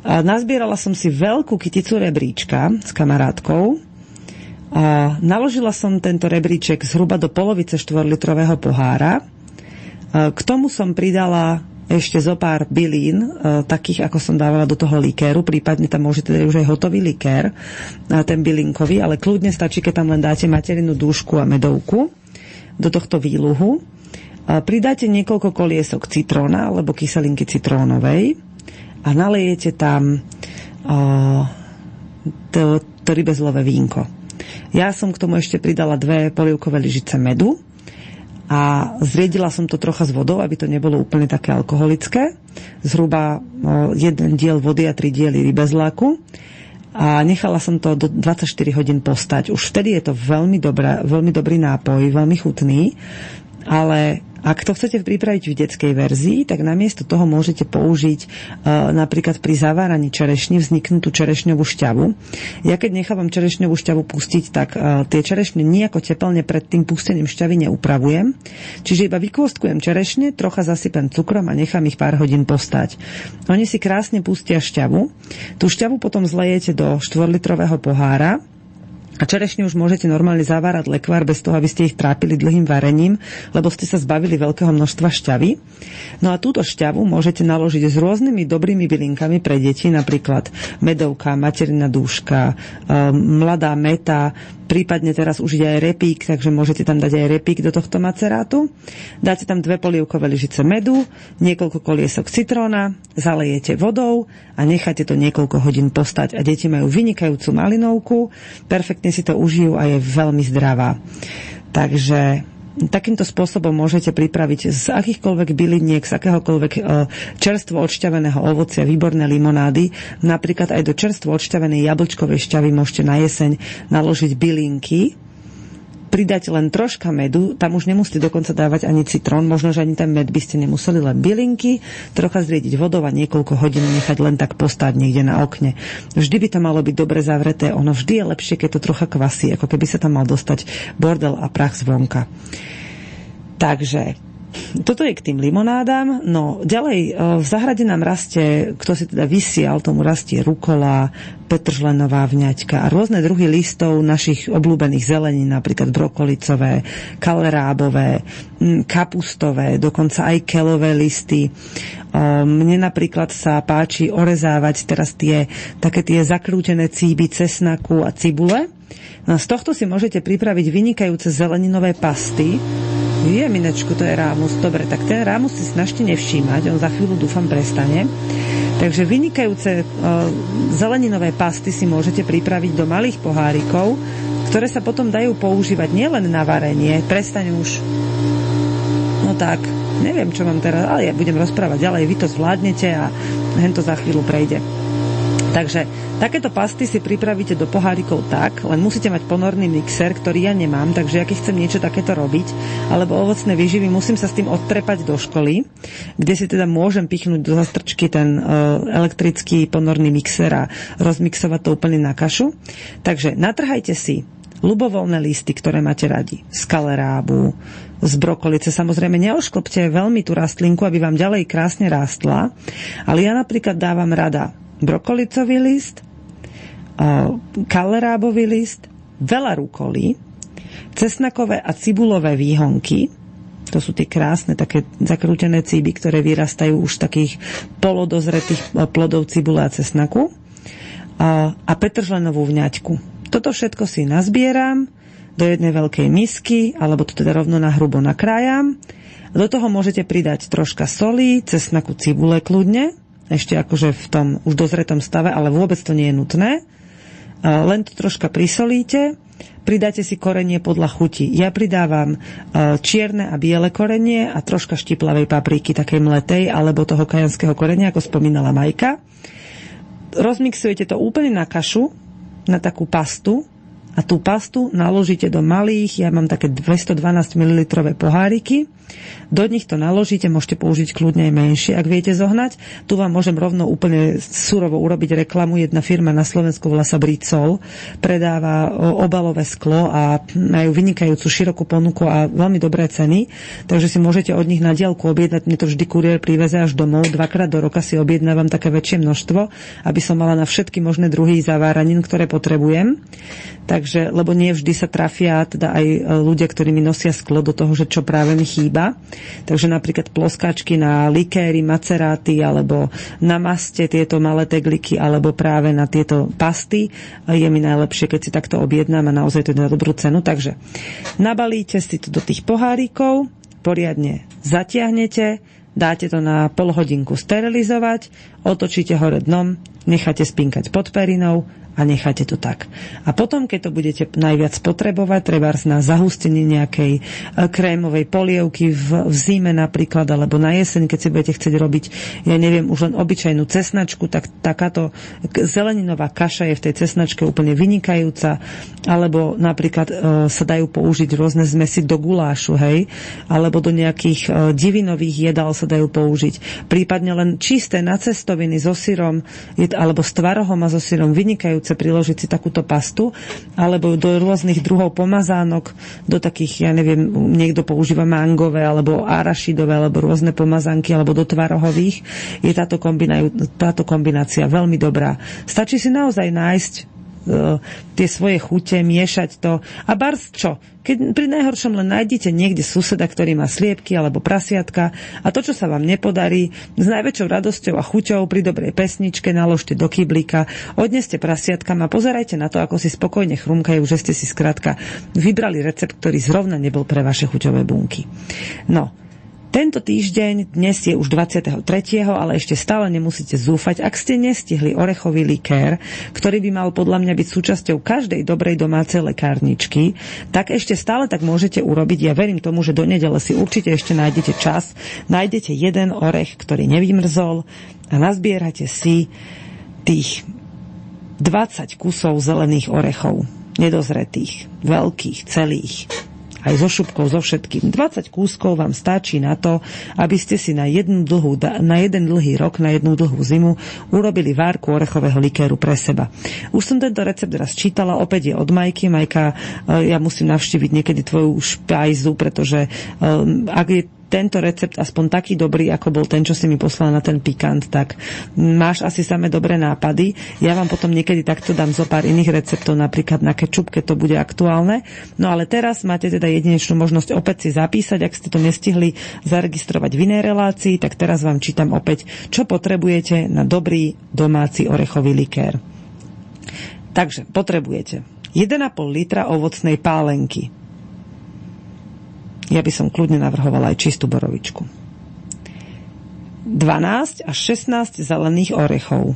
A nazbierala som si veľkú kyticu rebríčka s kamarátkou. A naložila som tento rebríček zhruba do polovice 4-litrového pohára. K tomu som pridala ešte zo pár bylín, e, takých ako som dávala do toho likéru, prípadne tam môžete dať už aj hotový likér, ten bylinkový, ale kľudne stačí, keď tam len dáte materinú dúšku a medovku do tohto výluhu. Pridáte niekoľko koliesok citróna alebo kyselinky citrónovej a nalejete tam uh, to, to rybezlové vínko. Ja som k tomu ešte pridala dve polievkové lyžice medu a zriedila som to trocha s vodou, aby to nebolo úplne také alkoholické. Zhruba uh, jeden diel vody a tri diely rybezláku a nechala som to do 24 hodín postať. Už vtedy je to veľmi, dobrá, veľmi dobrý nápoj, veľmi chutný, ale ak to chcete pripraviť v detskej verzii, tak namiesto toho môžete použiť uh, napríklad pri zaváraní čerešní vzniknutú čerešňovú šťavu. Ja keď nechávam čerešňovú šťavu pustiť, tak uh, tie čerešne nejako tepelne pred tým pustením šťavy neupravujem. Čiže iba vykôstkujem čerešne, trocha zasypem cukrom a nechám ich pár hodín postať. Oni si krásne pustia šťavu. Tú šťavu potom zlejete do 4-litrového pohára a čerešne už môžete normálne zavárať lekvár bez toho, aby ste ich trápili dlhým varením, lebo ste sa zbavili veľkého množstva šťavy. No a túto šťavu môžete naložiť s rôznymi dobrými bylinkami pre deti, napríklad medovka, materina dúška, mladá meta, prípadne teraz už ide aj repík, takže môžete tam dať aj repík do tohto macerátu. Dáte tam dve polievkové lyžice medu, niekoľko koliesok citróna, zalejete vodou a necháte to niekoľko hodín postať. A deti majú vynikajúcu malinovku, perfektne si to užijú a je veľmi zdravá. Takže takýmto spôsobom môžete pripraviť z akýchkoľvek byliniek, z akéhokoľvek e, čerstvo odšťaveného ovocia, výborné limonády. Napríklad aj do čerstvo odšťavenej jablčkovej šťavy môžete na jeseň naložiť bylinky, pridať len troška medu, tam už nemusíte dokonca dávať ani citrón, možno, že ani ten med by ste nemuseli, len bylinky, trocha zriediť vodou a niekoľko hodín nechať len tak postáť niekde na okne. Vždy by to malo byť dobre zavreté, ono vždy je lepšie, keď to trocha kvasí, ako keby sa tam mal dostať bordel a prach zvonka. Takže toto je k tým limonádám. No ďalej, e, v zahrade nám rastie, kto si teda vysial, tomu rastie rukola, petržlenová vňaťka a rôzne druhy listov našich obľúbených zelenín, napríklad brokolicové, kalerábové, kapustové, dokonca aj kelové listy. E, mne napríklad sa páči orezávať teraz tie také tie zakrútené cíby cesnaku a cibule. No z tohto si môžete pripraviť vynikajúce zeleninové pasty, je, Minečku, to je rámus. Dobre, tak ten rámus si snažte nevšímať, on za chvíľu dúfam prestane. Takže vynikajúce uh, zeleninové pasty si môžete pripraviť do malých pohárikov, ktoré sa potom dajú používať nielen na varenie. Prestaň už. No tak, neviem, čo mám teraz, ale ja budem rozprávať ďalej, vy to zvládnete a hen to za chvíľu prejde. Takže takéto pasty si pripravíte do pohárikov tak, len musíte mať ponorný mixer, ktorý ja nemám, takže ja keď chcem niečo takéto robiť, alebo ovocné výživy, musím sa s tým odtrepať do školy, kde si teda môžem pichnúť do zastrčky ten uh, elektrický ponorný mixer a rozmixovať to úplne na kašu. Takže natrhajte si ľubovoľné listy, ktoré máte radi, z kalerábu, z brokolice. Samozrejme, neošklopte veľmi tú rastlinku, aby vám ďalej krásne rástla, ale ja napríklad dávam rada brokolicový list, kalerábový list, veľa rukolí, cesnakové a cibulové výhonky, to sú tie krásne také zakrútené cíby, ktoré vyrastajú už z takých polodozretých plodov cibule a cesnaku a, a petržlenovú vňaťku. Toto všetko si nazbieram, do jednej veľkej misky, alebo to teda rovno na hrubo nakrájam. Do toho môžete pridať troška soli, cesnaku, cibule kľudne, ešte akože v tom už dozretom stave, ale vôbec to nie je nutné. Len to troška prisolíte, pridáte si korenie podľa chuti. Ja pridávam čierne a biele korenie a troška štiplavej papriky, takej mletej, alebo toho kajanského korenia, ako spomínala Majka. Rozmixujete to úplne na kašu, na takú pastu, a tú pastu naložíte do malých, ja mám také 212 ml poháriky, do nich to naložíte, môžete použiť kľudne aj menšie, ak viete zohnať. Tu vám môžem rovno úplne surovo urobiť reklamu. Jedna firma na Slovensku volá sa Bricol, predáva obalové sklo a majú vynikajúcu širokú ponuku a veľmi dobré ceny, takže si môžete od nich na dielku objednať. Mne to vždy kuriér priveze až domov. Dvakrát do roka si objednávam také väčšie množstvo, aby som mala na všetky možné druhy zaváranin, ktoré potrebujem. Takže, lebo nie vždy sa trafia teda aj ľudia, ktorí mi nosia sklo do toho, že čo práve mi chýba. Takže napríklad ploskačky na likéry, maceráty alebo na maste tieto malé tegliky alebo práve na tieto pasty je mi najlepšie, keď si takto objednám a naozaj to je na dobrú cenu. Takže nabalíte si to do tých pohárikov, poriadne zatiahnete, dáte to na pol hodinku sterilizovať, otočíte hore dnom, necháte spinkať pod perinou a necháte to tak. A potom, keď to budete najviac potrebovať, treba na zahustenie nejakej e, krémovej polievky v, v zime napríklad, alebo na jeseň, keď si budete chcieť robiť, ja neviem, už len obyčajnú cesnačku, tak takáto zeleninová kaša je v tej cesnačke úplne vynikajúca, alebo napríklad e, sa dajú použiť rôzne zmesy do gulášu, hej, alebo do nejakých e, divinových jedál sa dajú použiť. Prípadne len čisté nacestoviny so syrom, alebo s tvarohom a so syrom vynikajú chce priložiť si takúto pastu, alebo do rôznych druhov pomazánok, do takých, ja neviem, niekto používa mangové, alebo arašidové, alebo rôzne pomazánky, alebo do tvarohových, je táto, táto kombinácia veľmi dobrá. Stačí si naozaj nájsť tie svoje chute, miešať to. A bars čo? Keď pri najhoršom len nájdete niekde suseda, ktorý má sliepky alebo prasiatka a to, čo sa vám nepodarí, s najväčšou radosťou a chuťou pri dobrej pesničke naložte do kyblíka, odneste prasiatkam a pozerajte na to, ako si spokojne chrumkajú, že ste si skrátka vybrali recept, ktorý zrovna nebol pre vaše chuťové bunky. No, tento týždeň, dnes je už 23., ale ešte stále nemusíte zúfať, ak ste nestihli orechový likér, ktorý by mal podľa mňa byť súčasťou každej dobrej domácej lekárničky, tak ešte stále tak môžete urobiť. Ja verím tomu, že do nedele si určite ešte nájdete čas, nájdete jeden orech, ktorý nevymrzol a nazbierate si tých 20 kusov zelených orechov, nedozretých, veľkých, celých aj so šupkou, so všetkým. 20 kúskov vám stačí na to, aby ste si na, jednu dlhú, na jeden dlhý rok, na jednu dlhú zimu urobili várku orechového likéru pre seba. Už som tento recept raz čítala, opäť je od Majky. Majka, eh, ja musím navštíviť niekedy tvoju špajzu, pretože eh, ak je tento recept aspoň taký dobrý, ako bol ten, čo si mi poslal na ten pikant, tak máš asi samé dobré nápady. Ja vám potom niekedy takto dám zo pár iných receptov, napríklad na kečup, keď to bude aktuálne. No ale teraz máte teda jedinečnú možnosť opäť si zapísať, ak ste to nestihli zaregistrovať v inej relácii, tak teraz vám čítam opäť, čo potrebujete na dobrý domáci orechový likér. Takže potrebujete 1,5 litra ovocnej pálenky, ja by som kľudne navrhovala aj čistú borovičku. 12 až 16 zelených orechov.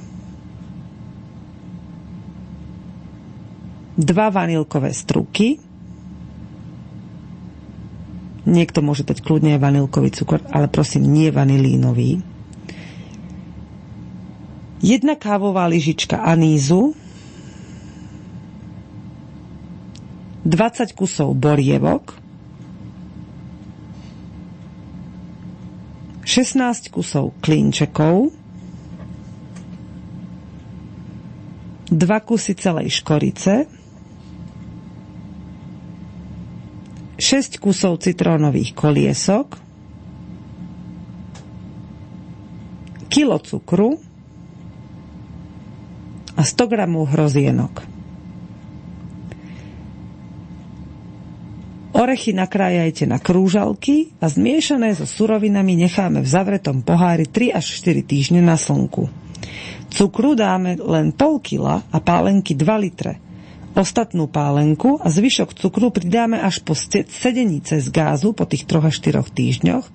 2 vanilkové struky. Niekto môže dať kľudne aj vanilkový cukor, ale prosím, nie vanilínový. Jedna kávová lyžička anízu, 20 kusov borievok, 16 kusov klinčekov, 2 kusy celej škorice, 6 kusov citrónových koliesok, kilo cukru. A 100 gramov hrozienok. Orechy nakrájajte na krúžalky a zmiešané so surovinami necháme v zavretom pohári 3 až 4 týždne na slnku. Cukru dáme len pol kila a pálenky 2 litre. Ostatnú pálenku a zvyšok cukru pridáme až po sedení cez gázu po tých 3 až 4 týždňoch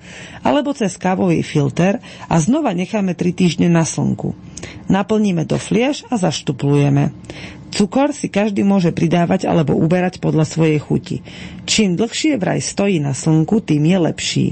alebo cez kávový filter a znova necháme 3 týždne na slnku. Naplníme do flieš a zaštuplujeme. Cukor si každý môže pridávať alebo uberať podľa svojej chuti. Čím dlhšie vraj stojí na slnku, tým je lepší.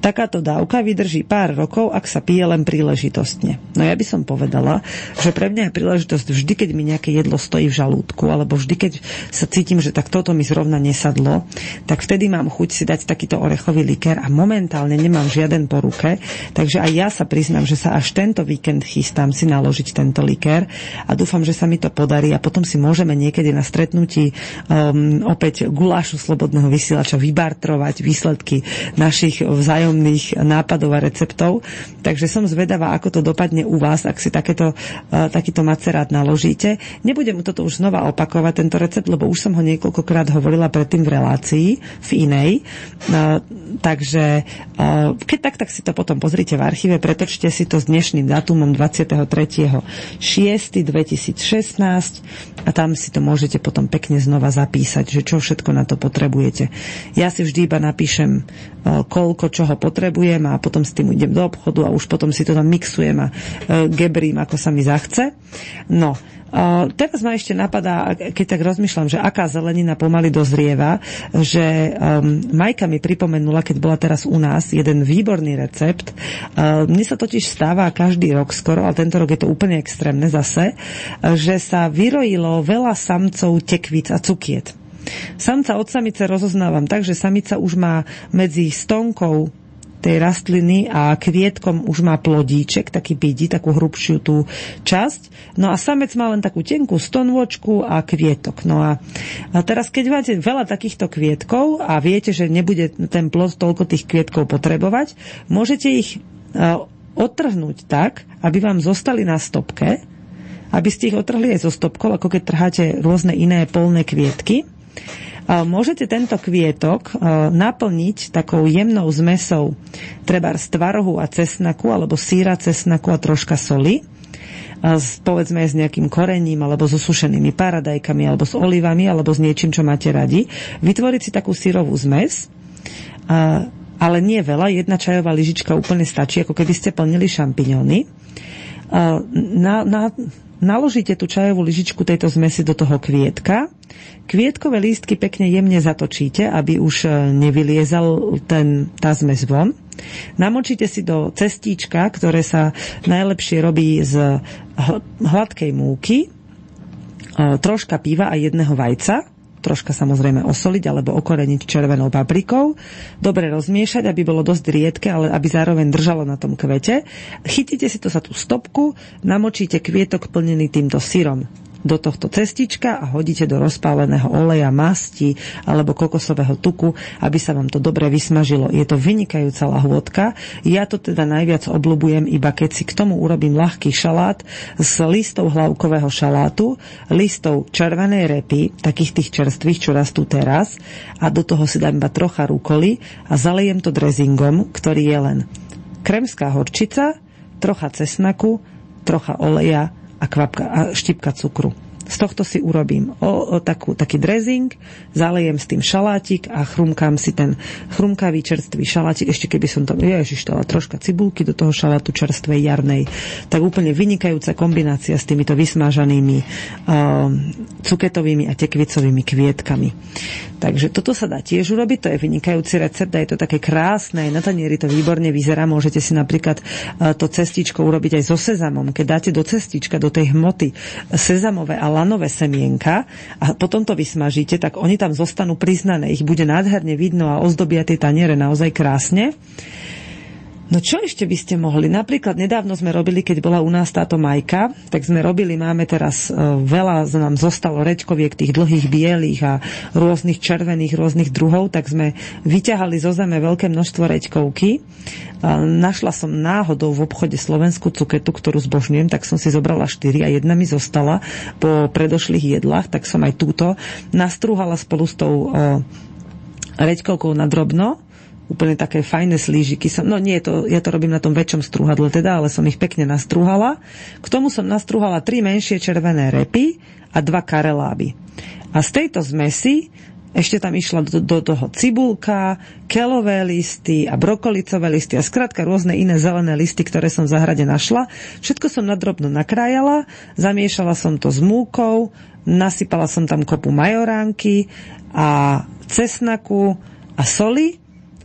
Takáto dávka vydrží pár rokov, ak sa pije len príležitostne. No ja by som povedala, že pre mňa je príležitosť vždy, keď mi nejaké jedlo stojí v žalúdku, alebo vždy, keď sa cítim, že tak toto mi zrovna nesadlo, tak vtedy mám chuť si dať takýto orechový liker a momentálne nemám žiaden po ruke, takže aj ja sa priznám, že sa až tento víkend chystám si naložiť tento liker a dúfam, že sa mi to podarí a potom si môžeme niekedy na stretnutí um, opäť gulášu slobodného vysielača vybartrovať výsledky našich vzájomných nápadov a receptov. Takže som zvedavá, ako to dopadne u vás, ak si takéto, uh, takýto macerát naložíte. Nebudem toto už znova opakovať, tento recept, lebo už som ho niekoľkokrát hovorila predtým v relácii, v inej. Uh, takže uh, keď tak, tak si to potom pozrite v archíve, pretočte si to s dnešným dátumom 23.6.2016 a tam si to môžete potom pekne znova zapísať, že čo všetko na to potrebujete. Ja si vždy iba napíšem, koľko čoho potrebujem a potom s tým idem do obchodu a už potom si to tam mixujem a e, gebrím, ako sa mi zachce. No, Uh, teraz ma ešte napadá, keď tak rozmýšľam, že aká zelenina pomaly dozrieva, že um, Majka mi pripomenula, keď bola teraz u nás, jeden výborný recept. Uh, mne sa totiž stáva každý rok skoro, ale tento rok je to úplne extrémne zase, že sa vyrojilo veľa samcov tekvíc a cukiet. Samca od samice rozoznávam tak, že samica už má medzi stonkou tej rastliny a kvietkom už má plodíček, taký bidi, takú hrubšiu tú časť. No a samec má len takú tenkú stonôčku a kvietok. No a, a teraz, keď máte veľa takýchto kvietkov a viete, že nebude ten plod toľko tých kvietkov potrebovať, môžete ich uh, odtrhnúť tak, aby vám zostali na stopke, aby ste ich otrhli aj zo stopkov, ako keď trháte rôzne iné polné kvietky Môžete tento kvietok naplniť takou jemnou zmesou treba z tvarohu a cesnaku alebo síra, cesnaku a troška soli s, povedzme s nejakým korením alebo so sušenými paradajkami alebo s olivami alebo s niečím, čo máte radi. Vytvoriť si takú sírovú zmes ale nie veľa, jedna čajová lyžička úplne stačí, ako keby ste plnili šampiňóny. Na, na, naložíte tú čajovú lyžičku tejto zmesi do toho kvietka. Kvietkové lístky pekne jemne zatočíte, aby už e, nevyliezal ten, tá zmes von. Namočíte si do cestíčka, ktoré sa najlepšie robí z hladkej múky, e, troška piva a jedného vajca troška samozrejme osoliť alebo okoreniť červenou paprikou, dobre rozmiešať, aby bolo dosť riedke, ale aby zároveň držalo na tom kvete. Chytíte si to za tú stopku, namočíte kvietok plnený týmto syrom do tohto cestička a hodíte do rozpáleného oleja, masti alebo kokosového tuku, aby sa vám to dobre vysmažilo. Je to vynikajúca lahôdka. Ja to teda najviac obľúbujem, iba keď si k tomu urobím ľahký šalát s listov hlavkového šalátu, listov červenej repy, takých tých čerstvých, čo rastú teraz a do toho si dám iba trocha rukoly a zalejem to drezingom, ktorý je len kremská horčica, trocha cesnaku, trocha oleja a, kvapka, a štipka cukru. Z tohto si urobím o, o takú, taký dressing, zalejem s tým šalátik a chrumkám si ten chrumkavý čerstvý šalátik, ešte keby som to, ježiš, to troška cibulky do toho šalátu čerstvej jarnej. Tak úplne vynikajúca kombinácia s týmito vysmážanými uh, cuketovými a tekvicovými kvietkami. Takže toto sa dá tiež urobiť, to je vynikajúci recept a je to také krásne, na tanieri to výborne vyzerá. Môžete si napríklad e, to cestičko urobiť aj so sezamom. Keď dáte do cestička, do tej hmoty sezamové a lanové semienka a potom to vysmažíte, tak oni tam zostanú priznané. Ich bude nádherne vidno a ozdobia tie taniere naozaj krásne. No čo ešte by ste mohli? Napríklad nedávno sme robili, keď bola u nás táto majka, tak sme robili, máme teraz e, veľa, nám zostalo reďkoviek tých dlhých bielých a rôznych červených, rôznych druhov, tak sme vyťahali zo zeme veľké množstvo reďkovky. Našla som náhodou v obchode slovenskú cuketu, ktorú zbožňujem, tak som si zobrala štyri a jedna mi zostala po predošlých jedlách, tak som aj túto nastrúhala spolu s tou e, reďkovkou na drobno úplne také fajné slížiky. Som, no nie, to, ja to robím na tom väčšom strúhadle teda, ale som ich pekne nastrúhala. K tomu som nastrúhala tri menšie červené repy a dva kareláby. A z tejto zmesi ešte tam išla do, do toho cibulka, kelové listy a brokolicové listy a skrátka rôzne iné zelené listy, ktoré som v záhrade našla. Všetko som nadrobno nakrájala, zamiešala som to s múkou, nasypala som tam kopu majoránky a cesnaku a soli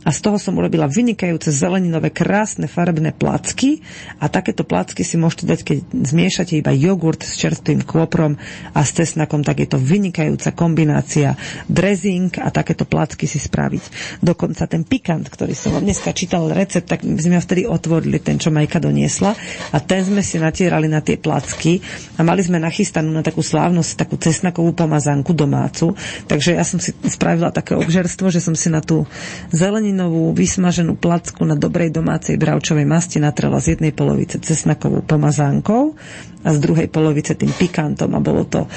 a z toho som urobila vynikajúce zeleninové krásne farebné placky. A takéto placky si môžete dať, keď zmiešate iba jogurt s čerstvým kôprom a s cesnakom, tak je to vynikajúca kombinácia dressing a takéto placky si spraviť. Dokonca ten pikant, ktorý som vám dneska čítal recept, tak sme vtedy otvorili, ten, čo Majka doniesla. A ten sme si natierali na tie placky a mali sme nachystanú na takú slávnosť, takú cesnakovú pomazánku domácu, takže ja som si spravila také obžerstvo, že som si na tú zeleninu zeleninovú vysmaženú placku na dobrej domácej bravčovej masti natrela z jednej polovice cesnakovou pomazánkou a z druhej polovice tým pikantom a bolo to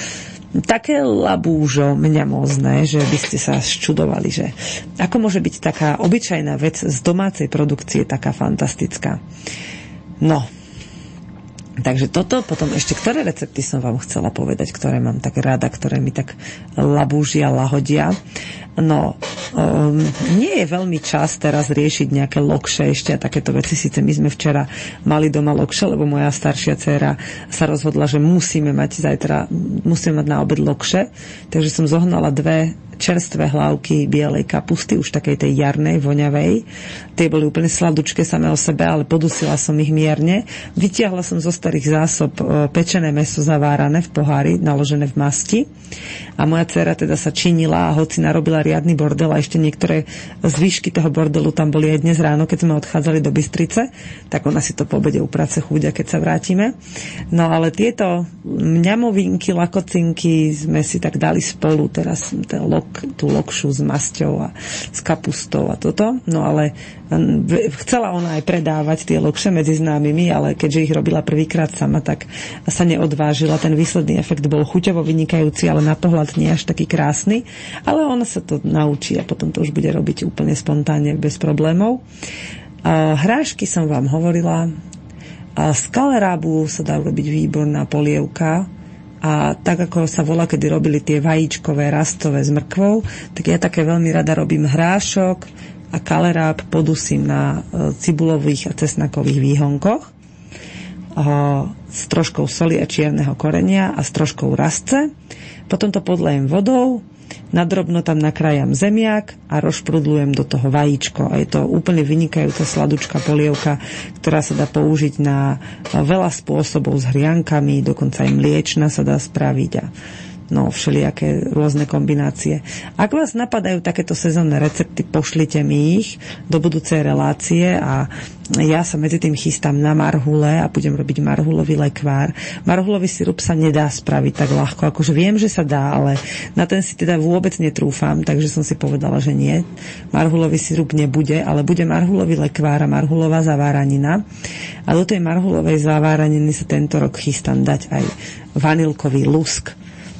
také labúžo mňamozné, že by ste sa ščudovali, že ako môže byť taká obyčajná vec z domácej produkcie taká fantastická. No, Takže toto, potom ešte ktoré recepty som vám chcela povedať, ktoré mám tak rada, ktoré mi tak labúžia, lahodia. No, um, nie je veľmi čas teraz riešiť nejaké lokše ešte a takéto veci. Sice my sme včera mali doma lokše, lebo moja staršia dcéra sa rozhodla, že musíme mať zajtra, musíme mať na obed lokše. Takže som zohnala dve čerstvé hlavky bielej kapusty, už takej tej jarnej, voňavej. Tie boli úplne sladučké samé o sebe, ale podusila som ich mierne. Vytiahla som zo starých zásob e, pečené meso zavárané v pohári, naložené v masti. A moja dcera teda sa činila a hoci narobila riadny bordel a ešte niektoré zvyšky toho bordelu tam boli aj dnes ráno, keď sme odchádzali do Bystrice, tak ona si to po obede uprace chúďa, keď sa vrátime. No ale tieto mňamovinky, lakocinky sme si tak dali spolu, teraz ten lok, tú lokšu s masťou a s kapustou a toto. No ale chcela ona aj predávať tie lokše medzi známymi, ale keďže ich robila prvýkrát sama, tak sa neodvážila. Ten výsledný efekt bol chuťovo vynikajúci, ale na pohľad nie až taký krásny. Ale ona sa to naučí a potom to už bude robiť úplne spontánne, bez problémov. Hrášky som vám hovorila. Z kalerábu sa dá urobiť výborná polievka, a tak ako sa volá, kedy robili tie vajíčkové rastové s mrkvou, tak ja také veľmi rada robím hrášok, a kaleráb podusím na e, cibulových a cesnakových výhonkoch s troškou soli a čierneho korenia a s troškou rastce. Potom to podlejem vodou, nadrobno tam nakrájam zemiak a rozprudlujem do toho vajíčko. A je to úplne vynikajúca sladučka polievka, ktorá sa dá použiť na veľa spôsobov s hriankami, dokonca aj mliečna sa dá spraviť a no všelijaké rôzne kombinácie. Ak vás napadajú takéto sezónne recepty, pošlite mi ich do budúcej relácie a ja sa medzi tým chystám na marhule a budem robiť marhulový lekvár. Marhulový sirup sa nedá spraviť tak ľahko, akože viem, že sa dá, ale na ten si teda vôbec netrúfam, takže som si povedala, že nie. Marhulový sirup nebude, ale bude marhulový lekvár a marhulová zaváranina. A do tej marhulovej zaváraniny sa tento rok chystám dať aj vanilkový lusk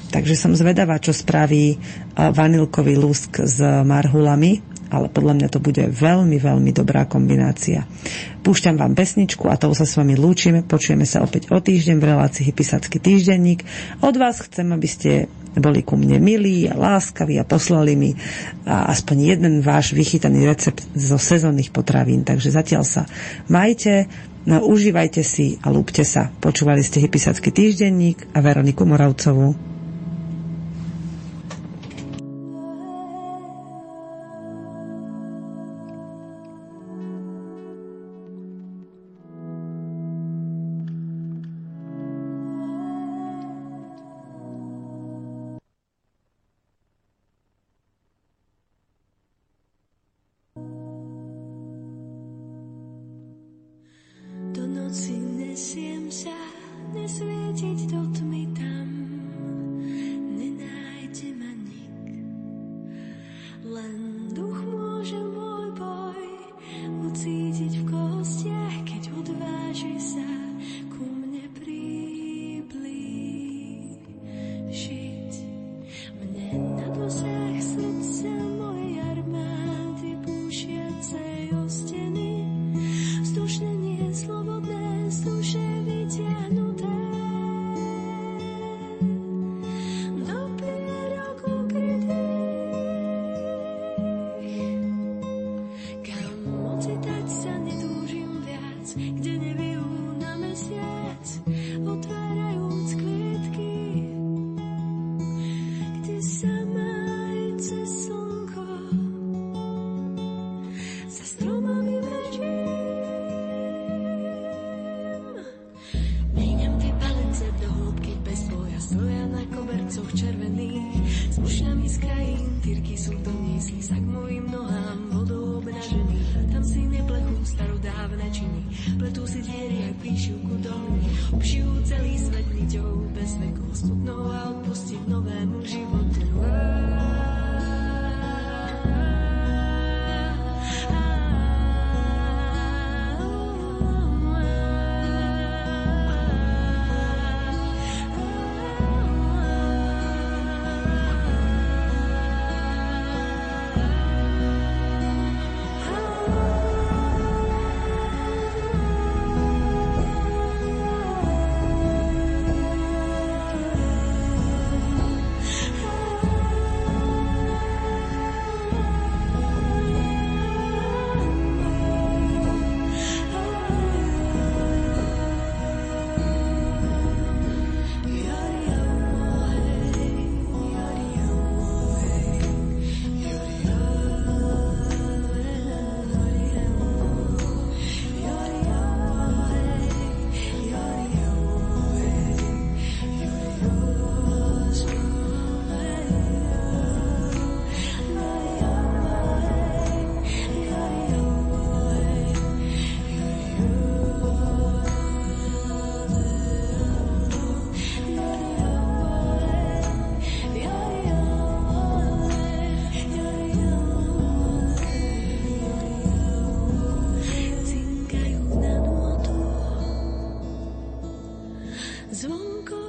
Takže som zvedavá, čo spraví vanilkový lusk s marhulami, ale podľa mňa to bude veľmi, veľmi dobrá kombinácia. Púšťam vám pesničku a tou sa s vami lúčime. Počujeme sa opäť o týždeň v relácii Hypisacký týždenník. Od vás chcem, aby ste boli ku mne milí a láskaví a poslali mi aspoň jeden váš vychytaný recept zo sezónnych potravín. Takže zatiaľ sa majte, no, užívajte si a lúbte sa. Počúvali ste Hypisacký týždenník a Veroniku Moravcovú. Zvonko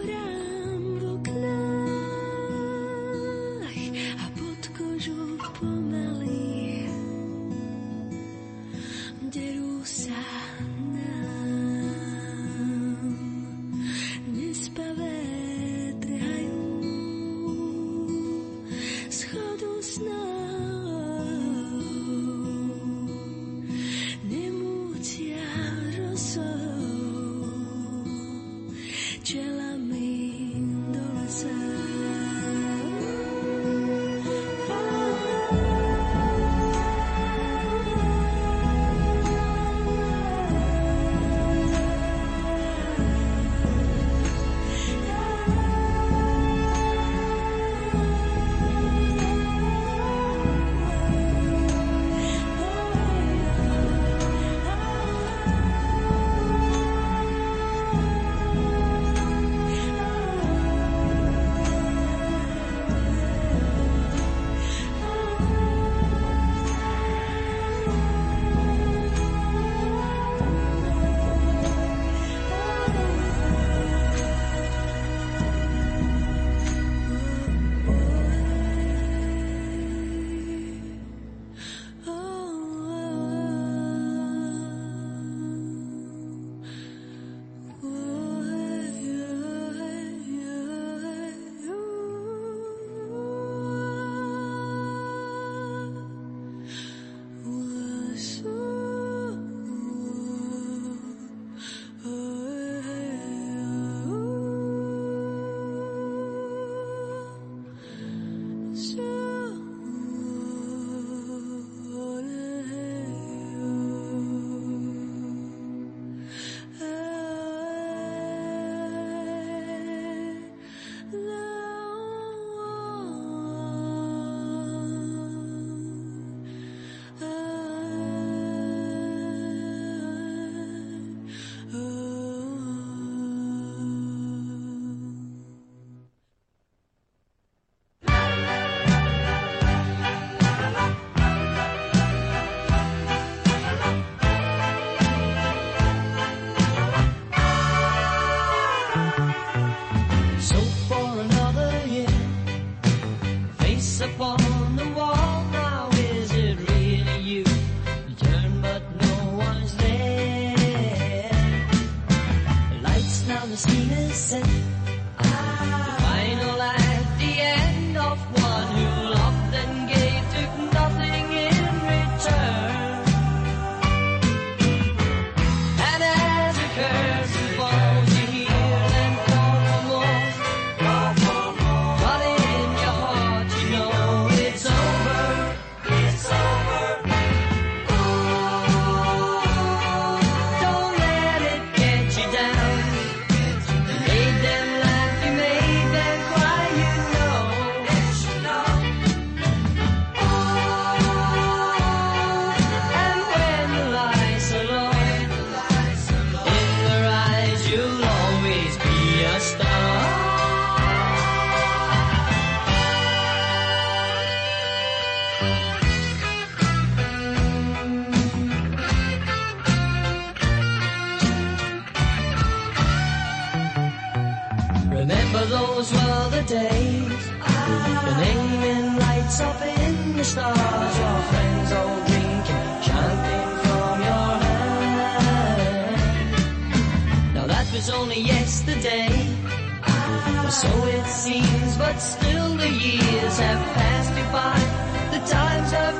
Your name in lights up in the stars. Your friends all drinking champagne from your hand. Now that was only yesterday. So it seems, but still the years have passed you by. The times have